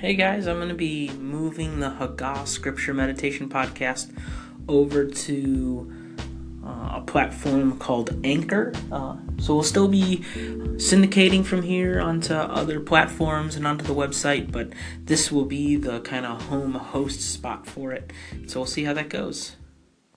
Hey guys, I'm going to be moving the Haggah Scripture Meditation Podcast over to uh, a platform called Anchor. Uh, so we'll still be syndicating from here onto other platforms and onto the website, but this will be the kind of home host spot for it. So we'll see how that goes.